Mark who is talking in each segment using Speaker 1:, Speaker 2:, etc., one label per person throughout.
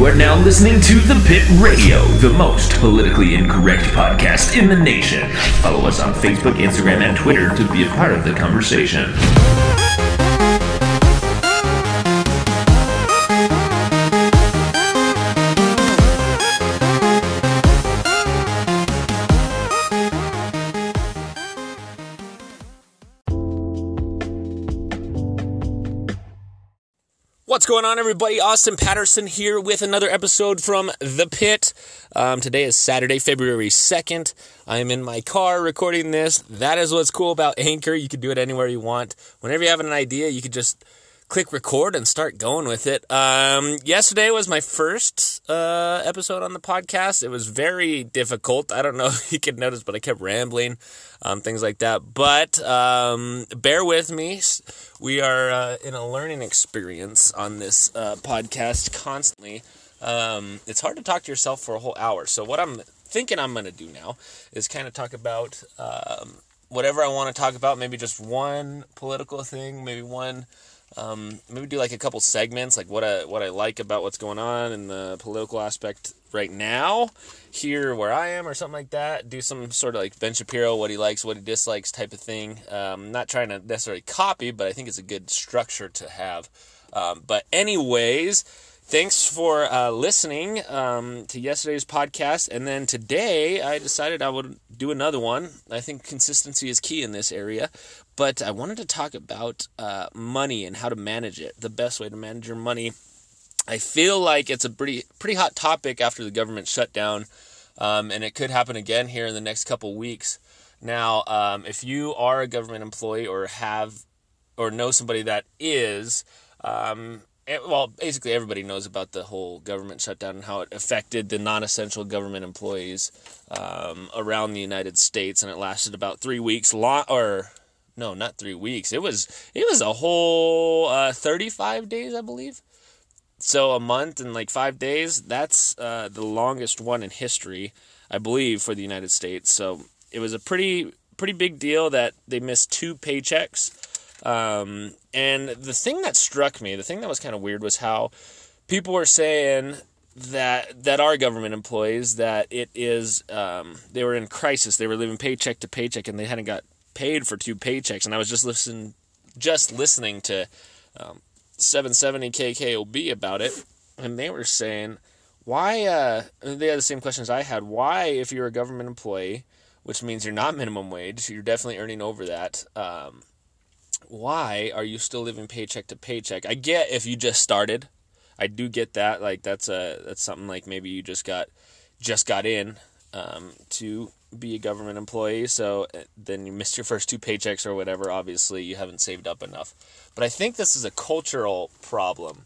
Speaker 1: You are now listening to The Pit Radio, the most politically incorrect podcast in the nation. Follow us on Facebook, Instagram, and Twitter to be a part of the conversation.
Speaker 2: What's going on, everybody? Austin Patterson here with another episode from The Pit. Um, today is Saturday, February 2nd. I am in my car recording this. That is what's cool about Anchor. You can do it anywhere you want. Whenever you have an idea, you can just click record and start going with it. Um, yesterday was my first uh, episode on the podcast. It was very difficult. I don't know if you could notice, but I kept rambling, um, things like that. But um, bear with me. We are uh, in a learning experience on this uh, podcast constantly. Um, it's hard to talk to yourself for a whole hour. So, what I'm thinking I'm going to do now is kind of talk about um, whatever I want to talk about, maybe just one political thing, maybe one um, maybe do like a couple segments, like what I what I like about what's going on in the political aspect right now, here where I am, or something like that. Do some sort of like Ben Shapiro, what he likes, what he dislikes, type of thing. Um, not trying to necessarily copy, but I think it's a good structure to have. Um, but anyways, thanks for uh, listening um, to yesterday's podcast. And then today, I decided I would do another one. I think consistency is key in this area. But I wanted to talk about uh, money and how to manage it, the best way to manage your money. I feel like it's a pretty pretty hot topic after the government shutdown, um, and it could happen again here in the next couple weeks. Now, um, if you are a government employee or have or know somebody that is, um, it, well, basically everybody knows about the whole government shutdown and how it affected the non-essential government employees um, around the United States, and it lasted about three weeks. Long or no, not three weeks. It was it was a whole uh, 35 days, I believe. So a month and like five days. That's uh, the longest one in history, I believe, for the United States. So it was a pretty pretty big deal that they missed two paychecks. Um, and the thing that struck me, the thing that was kind of weird, was how people were saying that that are government employees that it is um, they were in crisis. They were living paycheck to paycheck, and they hadn't got paid for two paychecks, and I was just listening, just listening to um, 770 KKOB about it, and they were saying why. Uh, they had the same questions I had. Why, if you're a government employee, which means you're not minimum wage, you're definitely earning over that. Um, why are you still living paycheck to paycheck? I get if you just started. I do get that. Like that's a that's something like maybe you just got just got in um, to be a government employee, so uh, then you missed your first two paychecks or whatever. Obviously, you haven't saved up enough. But I think this is a cultural problem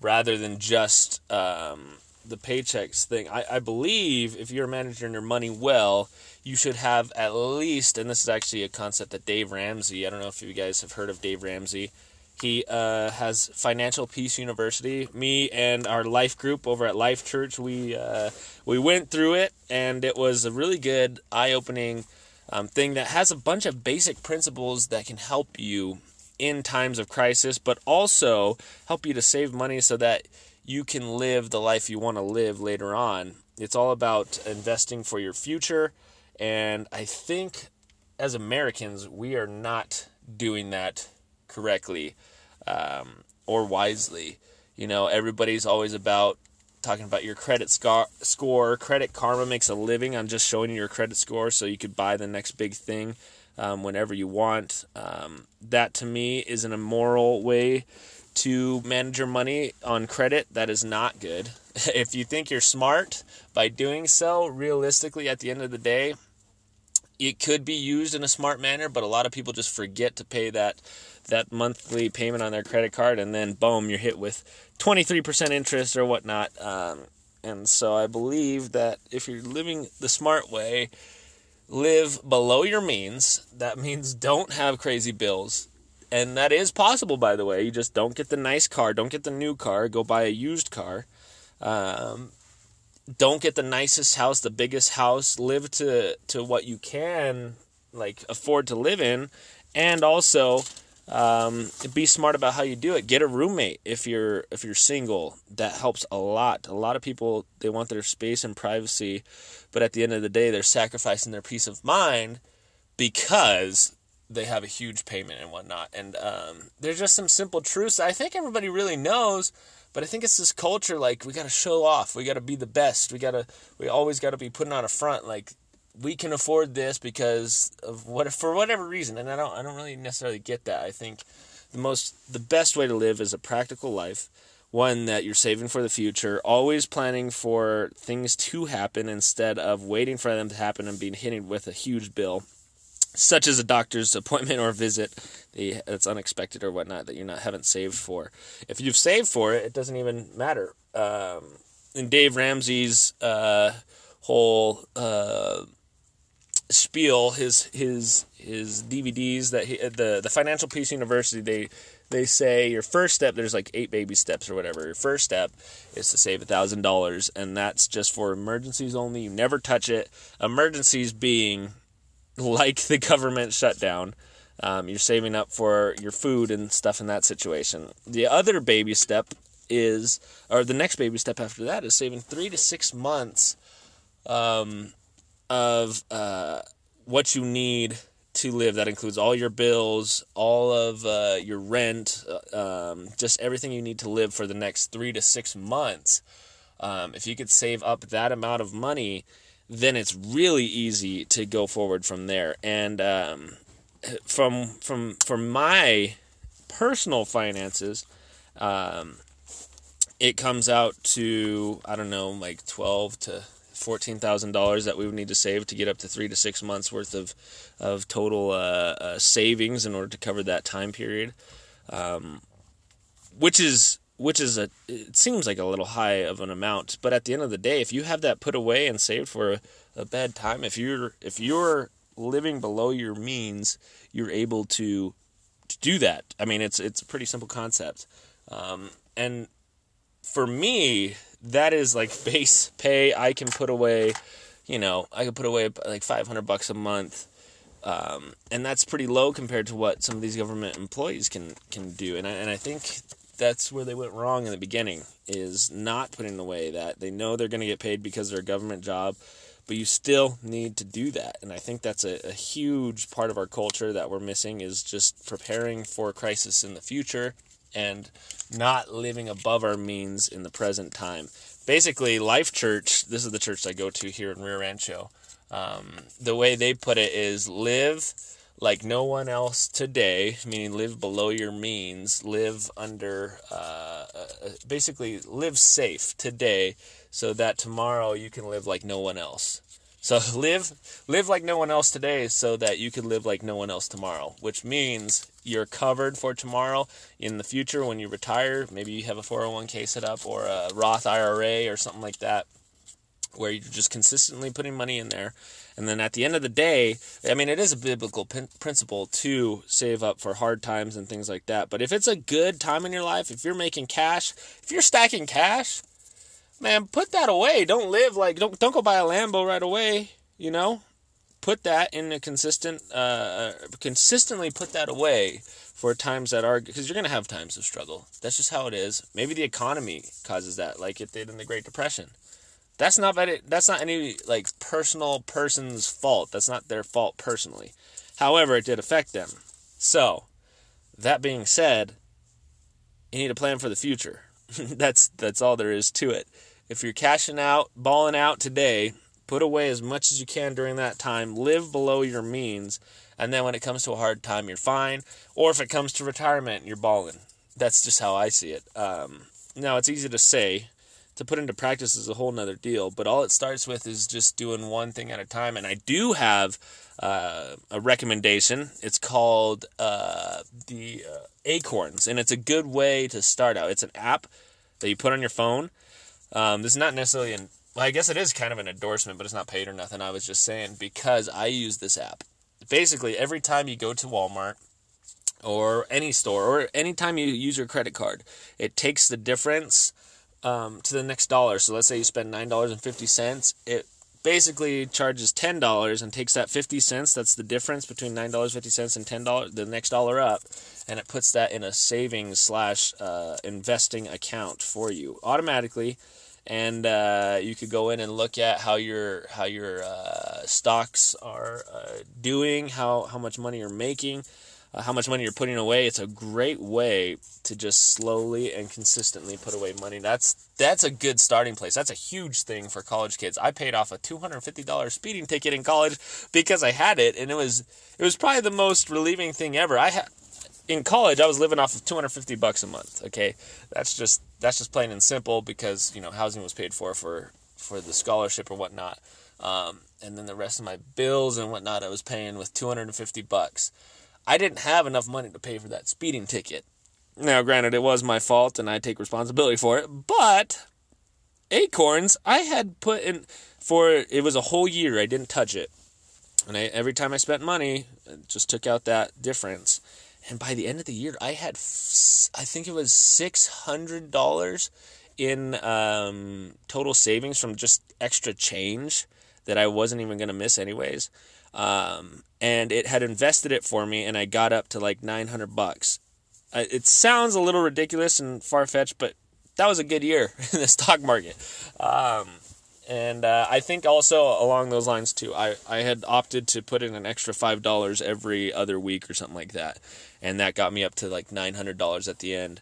Speaker 2: rather than just um, the paychecks thing. I, I believe if you're managing your money well, you should have at least, and this is actually a concept that Dave Ramsey, I don't know if you guys have heard of Dave Ramsey. He uh, has Financial Peace University. Me and our life group over at Life Church, we uh, we went through it, and it was a really good, eye-opening um, thing that has a bunch of basic principles that can help you in times of crisis, but also help you to save money so that you can live the life you want to live later on. It's all about investing for your future, and I think as Americans, we are not doing that correctly um, or wisely. You know, everybody's always about talking about your credit score. Credit Karma makes a living on just showing you your credit score so you could buy the next big thing um, whenever you want. Um, that to me is an immoral way to manage your money on credit. That is not good. if you think you're smart by doing so, realistically, at the end of the day, it could be used in a smart manner, but a lot of people just forget to pay that that monthly payment on their credit card, and then boom, you're hit with 23% interest or whatnot. Um, and so I believe that if you're living the smart way, live below your means. That means don't have crazy bills. And that is possible, by the way. You just don't get the nice car, don't get the new car, go buy a used car. Um, don't get the nicest house, the biggest house. Live to to what you can like afford to live in, and also um, be smart about how you do it. Get a roommate if you're if you're single. That helps a lot. A lot of people they want their space and privacy, but at the end of the day, they're sacrificing their peace of mind because they have a huge payment and whatnot. And um, there's just some simple truths I think everybody really knows. But I think it's this culture like we got to show off. We got to be the best. We got to we always got to be putting on a front like we can afford this because of what for whatever reason and I don't I don't really necessarily get that. I think the most the best way to live is a practical life, one that you're saving for the future, always planning for things to happen instead of waiting for them to happen and being hit with a huge bill such as a doctor's appointment or visit that's unexpected or whatnot that you not haven't saved for. If you've saved for it, it doesn't even matter. Um, in Dave Ramsey's uh, whole uh, spiel, his his his DVDs that he, the the Financial Peace University they they say your first step there's like eight baby steps or whatever. Your first step is to save a thousand dollars, and that's just for emergencies only. You never touch it. Emergencies being like the government shutdown. Um, you're saving up for your food and stuff in that situation. The other baby step is, or the next baby step after that is saving three to six months um, of uh, what you need to live. That includes all your bills, all of uh, your rent, uh, um, just everything you need to live for the next three to six months. Um, if you could save up that amount of money, then it's really easy to go forward from there. And um, from from from my personal finances, um, it comes out to I don't know, like twelve to fourteen thousand dollars that we would need to save to get up to three to six months worth of of total uh, uh, savings in order to cover that time period, um, which is which is a it seems like a little high of an amount but at the end of the day if you have that put away and saved for a, a bad time if you're if you're living below your means you're able to to do that. I mean it's it's a pretty simple concept. Um, and for me that is like base pay. I can put away you know i can put away like 500 bucks a month um, and that's pretty low compared to what some of these government employees can can do. And I, and I think that's where they went wrong in the beginning is not putting away that. They know they're going to get paid because they're a government job but you still need to do that. And i think that's a, a, huge part of our culture that we're missing is just preparing for crisis in the future and not living above our means in the present time basically life church this is the church i go to here in rio rancho um, the way they put it is live like no one else today, meaning live below your means, live under, uh, uh, basically live safe today so that tomorrow you can live like no one else. So live live like no one else today so that you can live like no one else tomorrow, which means you're covered for tomorrow in the future when you retire, maybe you have a 401k set up or a Roth IRA or something like that where you're just consistently putting money in there and then at the end of the day, I mean, it is a biblical principle to save up for hard times and things like that. But if it's a good time in your life, if you're making cash, if you're stacking cash, man, put that away. Don't live like don't don't go buy a Lambo right away. You know, put that in a consistent, uh, consistently put that away for times that are because you're gonna have times of struggle. That's just how it is. Maybe the economy causes that, like it did in the Great Depression. That's not that that's not any like personal person's fault. That's not their fault personally. However, it did affect them. So, that being said, you need a plan for the future. that's that's all there is to it. If you're cashing out, balling out today, put away as much as you can during that time. Live below your means, and then when it comes to a hard time, you're fine. Or if it comes to retirement, you're balling. That's just how I see it. Um, now it's easy to say to put into practice is a whole nother deal. But all it starts with is just doing one thing at a time. And I do have uh, a recommendation. It's called uh, the uh, Acorns, and it's a good way to start out. It's an app that you put on your phone. Um, this is not necessarily an well, I guess it is kind of an endorsement, but it's not paid or nothing. I was just saying because I use this app. Basically, every time you go to Walmart or any store or anytime you use your credit card, it takes the difference um, to the next dollar. So let's say you spend nine dollars and fifty cents. It basically charges ten dollars and takes that fifty cents. That's the difference between nine dollars fifty cents and ten dollars, the next dollar up, and it puts that in a savings slash uh, investing account for you automatically. And uh, you could go in and look at how your how your uh, stocks are uh, doing, how how much money you're making uh, how much money you're putting away. It's a great way to just slowly and consistently put away money. That's that's a good starting place. That's a huge thing for college kids. I paid off a $250 speeding ticket in college because I had it and it was it was probably the most relieving thing ever. I had in college I was living off of 250 bucks a month, okay? That's just that's just plain and simple because, you know, housing was paid for for for the scholarship or whatnot. Um, and then the rest of my bills and whatnot I was paying with 250 bucks. I didn't have enough money to pay for that speeding ticket. Now, granted, it was my fault and I take responsibility for it, but Acorns, I had put in for it was a whole year. I didn't touch it. And I, every time I spent money, I just took out that difference. And by the end of the year, I had, I think it was $600 in um, total savings from just extra change that I wasn't even going to miss anyways. Um, and it had invested it for me, and I got up to like 900 bucks. Uh, it sounds a little ridiculous and far fetched, but that was a good year in the stock market. Um, and uh, I think also along those lines too, I, I had opted to put in an extra five dollars every other week or something like that, and that got me up to like nine hundred dollars at the end,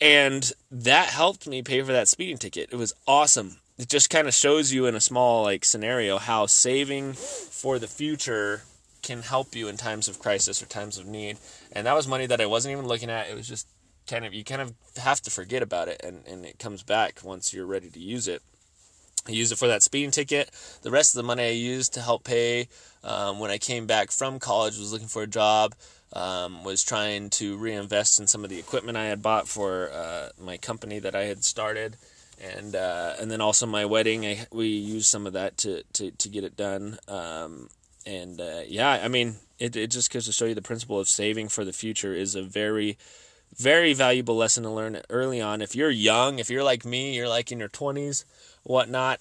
Speaker 2: and that helped me pay for that speeding ticket. It was awesome it just kind of shows you in a small like scenario how saving for the future can help you in times of crisis or times of need. And that was money that I wasn't even looking at. It was just kind of you kind of have to forget about it and, and it comes back once you're ready to use it. I used it for that speeding ticket. The rest of the money I used to help pay um, when I came back from college was looking for a job. Um, was trying to reinvest in some of the equipment I had bought for uh, my company that I had started and uh, and then also my wedding. I, we used some of that to to, to get it done. Um, and uh, yeah, I mean, it it just goes to show you the principle of saving for the future is a very very valuable lesson to learn early on. If you're young, if you're like me, you're like in your twenties, whatnot.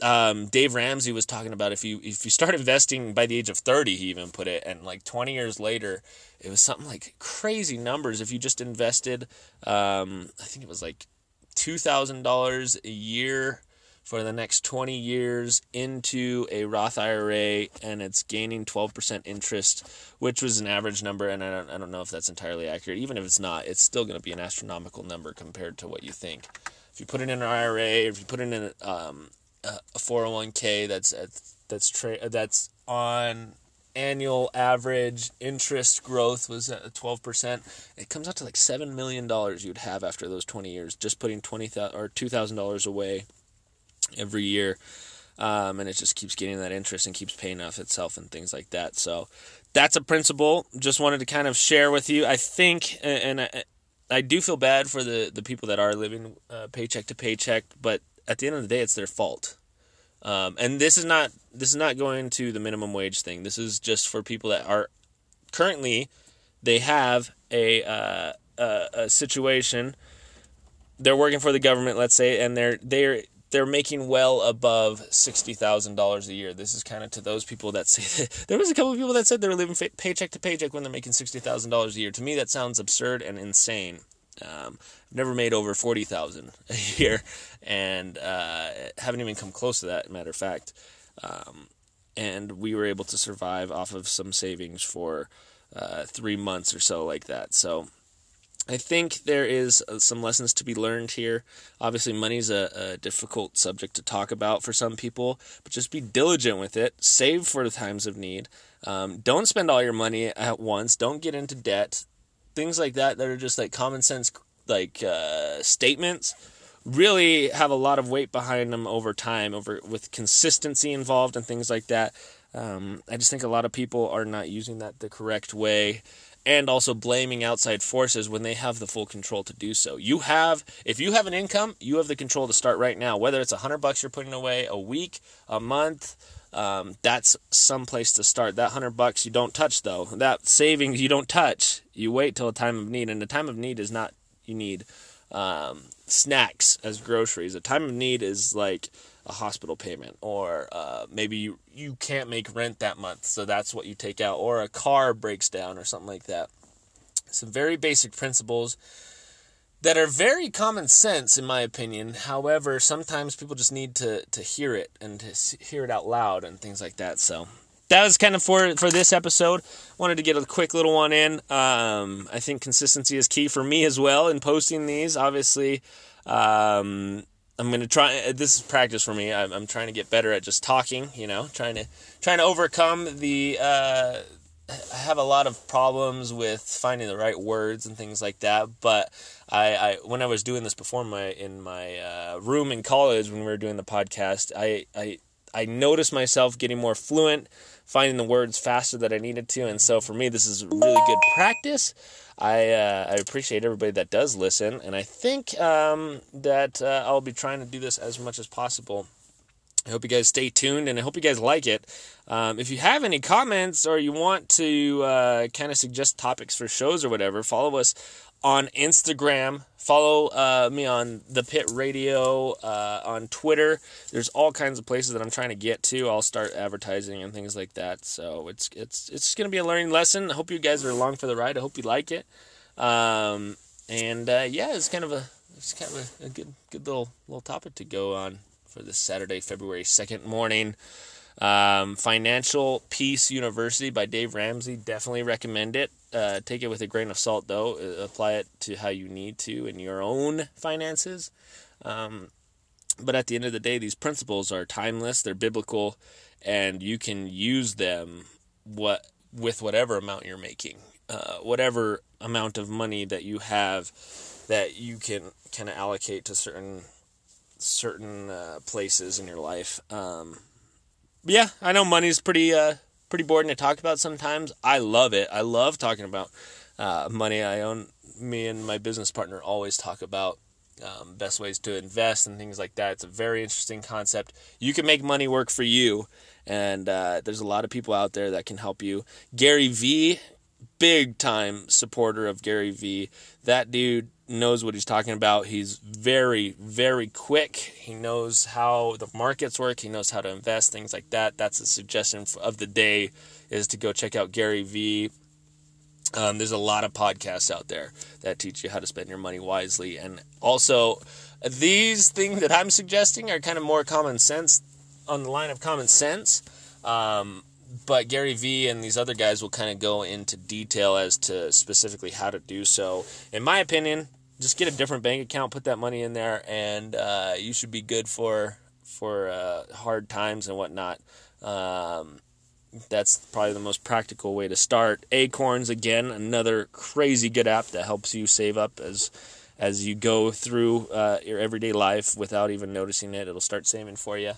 Speaker 2: Um, Dave Ramsey was talking about if you if you start investing by the age of 30 he even put it and like 20 years later it was something like crazy numbers if you just invested um, I think it was like $2,000 a year for the next 20 years into a Roth IRA and it's gaining 12% interest, which was an average number. And I don't, I don't know if that's entirely accurate. Even if it's not, it's still going to be an astronomical number compared to what you think. If you put it in an IRA, if you put it in a, um, a 401k that's, that's, tra- that's on annual average interest growth was at 12%. It comes out to like $7 million you'd have after those 20 years, just putting 20 or $2,000 away every year. Um, and it just keeps getting that interest and keeps paying off itself and things like that. So that's a principle. Just wanted to kind of share with you. I think, and I, do feel bad for the, the people that are living uh, paycheck to paycheck, but at the end of the day, it's their fault. Um, and this is not this is not going to the minimum wage thing. This is just for people that are currently they have a uh, a, a situation. They're working for the government, let's say, and they're they're they're making well above sixty thousand dollars a year. This is kind of to those people that say that, there was a couple of people that said they were living paycheck to paycheck when they're making sixty thousand dollars a year. To me, that sounds absurd and insane. Um, I've never made over forty thousand a year, and uh, haven't even come close to that. Matter of fact, um, and we were able to survive off of some savings for uh, three months or so, like that. So. I think there is uh, some lessons to be learned here. Obviously, money is a, a, difficult subject to talk about for some people, but just be diligent with it. Save for the times of need. Um, don't spend all your money at once. Don't get into debt things like that that are just like common sense like uh, statements really have a lot of weight behind them over time over with consistency involved and things like that um, i just think a lot of people are not using that the correct way and also blaming outside forces when they have the full control to do so you have if you have an income you have the control to start right now whether it's a hundred bucks you're putting away a week a month um, that's some place to start. That hundred bucks you don't touch though. That savings you don't touch. You wait till a time of need, and the time of need is not you need um, snacks as groceries. A time of need is like a hospital payment, or uh, maybe you, you can't make rent that month, so that's what you take out, or a car breaks down, or something like that. Some very basic principles that are very common sense, in my opinion. However, sometimes people just need to, to hear it and to hear it out loud and things like that. So that was kind of for for this episode. Wanted to get a quick little one in. Um, I think consistency is key for me as well in posting these. Obviously, um, I'm gonna try. This is practice for me. I'm, I'm, trying to get better at just talking. You know, trying to trying to overcome the. Uh, I have a lot of problems with finding the right words and things like that. But I, I when I was doing this before my in my uh, room in college when we were doing the podcast, I I I noticed myself getting more fluent, finding the words faster that I needed to, and so for me, this is really good practice. I uh, I appreciate everybody that does listen, and I think um, that uh, I'll be trying to do this as much as possible. I hope you guys stay tuned, and I hope you guys like it. Um, if you have any comments or you want to uh, kind of suggest topics for shows or whatever, follow us on Instagram. Follow uh, me on the Pit Radio uh, on Twitter. There's all kinds of places that I'm trying to get to. I'll start advertising and things like that. So it's it's it's going to be a learning lesson. I hope you guys are along for the ride. I hope you like it. Um, and uh, yeah, it's kind of a it's kind of a, a good good little little topic to go on for this Saturday, February second morning. Um, Financial Peace University by Dave Ramsey. Definitely recommend it. Uh, take it with a grain of salt, though. Uh, apply it to how you need to in your own finances. Um, but at the end of the day, these principles are timeless. They're biblical, and you can use them what with whatever amount you're making, uh, whatever amount of money that you have that you can kind of allocate to certain certain uh, places in your life. Um, yeah, I know money's pretty uh, pretty boring to talk about sometimes. I love it. I love talking about uh, money. I own me and my business partner always talk about um, best ways to invest and things like that. It's a very interesting concept. You can make money work for you, and uh, there's a lot of people out there that can help you. Gary Vee, big time supporter of Gary Vee. That dude knows what he's talking about. He's very, very quick. He knows how the markets work. He knows how to invest, things like that. That's a suggestion of the day is to go check out Gary Vee. Um, there's a lot of podcasts out there that teach you how to spend your money wisely. And also, these things that I'm suggesting are kind of more common sense on the line of common sense. Um, but Gary Vee and these other guys will kind of go into detail as to specifically how to do so. In my opinion, just get a different bank account, put that money in there, and uh, you should be good for for uh, hard times and whatnot. Um, that's probably the most practical way to start. Acorns again, another crazy good app that helps you save up as as you go through uh, your everyday life without even noticing it. It'll start saving for you.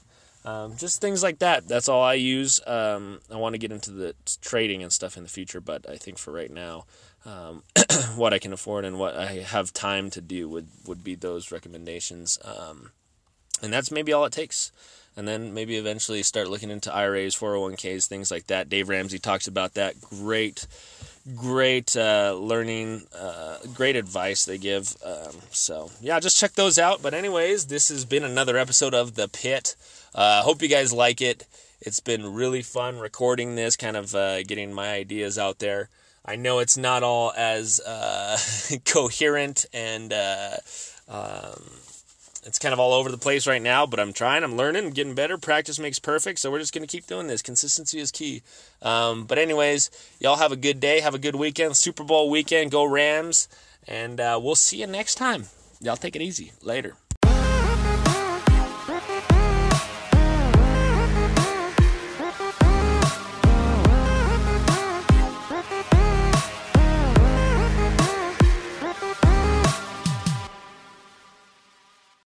Speaker 2: Um, just things like that. That's all I use. Um, I want to get into the trading and stuff in the future, but I think for right now, um, what I can afford and what I have time to do would, would be those recommendations. Um, and that's maybe all it takes. And then maybe eventually start looking into IRAs, 401ks, things like that. Dave Ramsey talks about that. Great, great uh, learning, uh, great advice they give. Um, so, yeah, just check those out. But, anyways, this has been another episode of The Pit. I uh, hope you guys like it. It's been really fun recording this, kind of uh, getting my ideas out there. I know it's not all as uh, coherent and uh, um, it's kind of all over the place right now, but I'm trying, I'm learning, getting better. Practice makes perfect, so we're just going to keep doing this. Consistency is key. Um, but, anyways, y'all have a good day, have a good weekend, Super Bowl weekend, go Rams, and uh, we'll see you next time. Y'all take it easy. Later.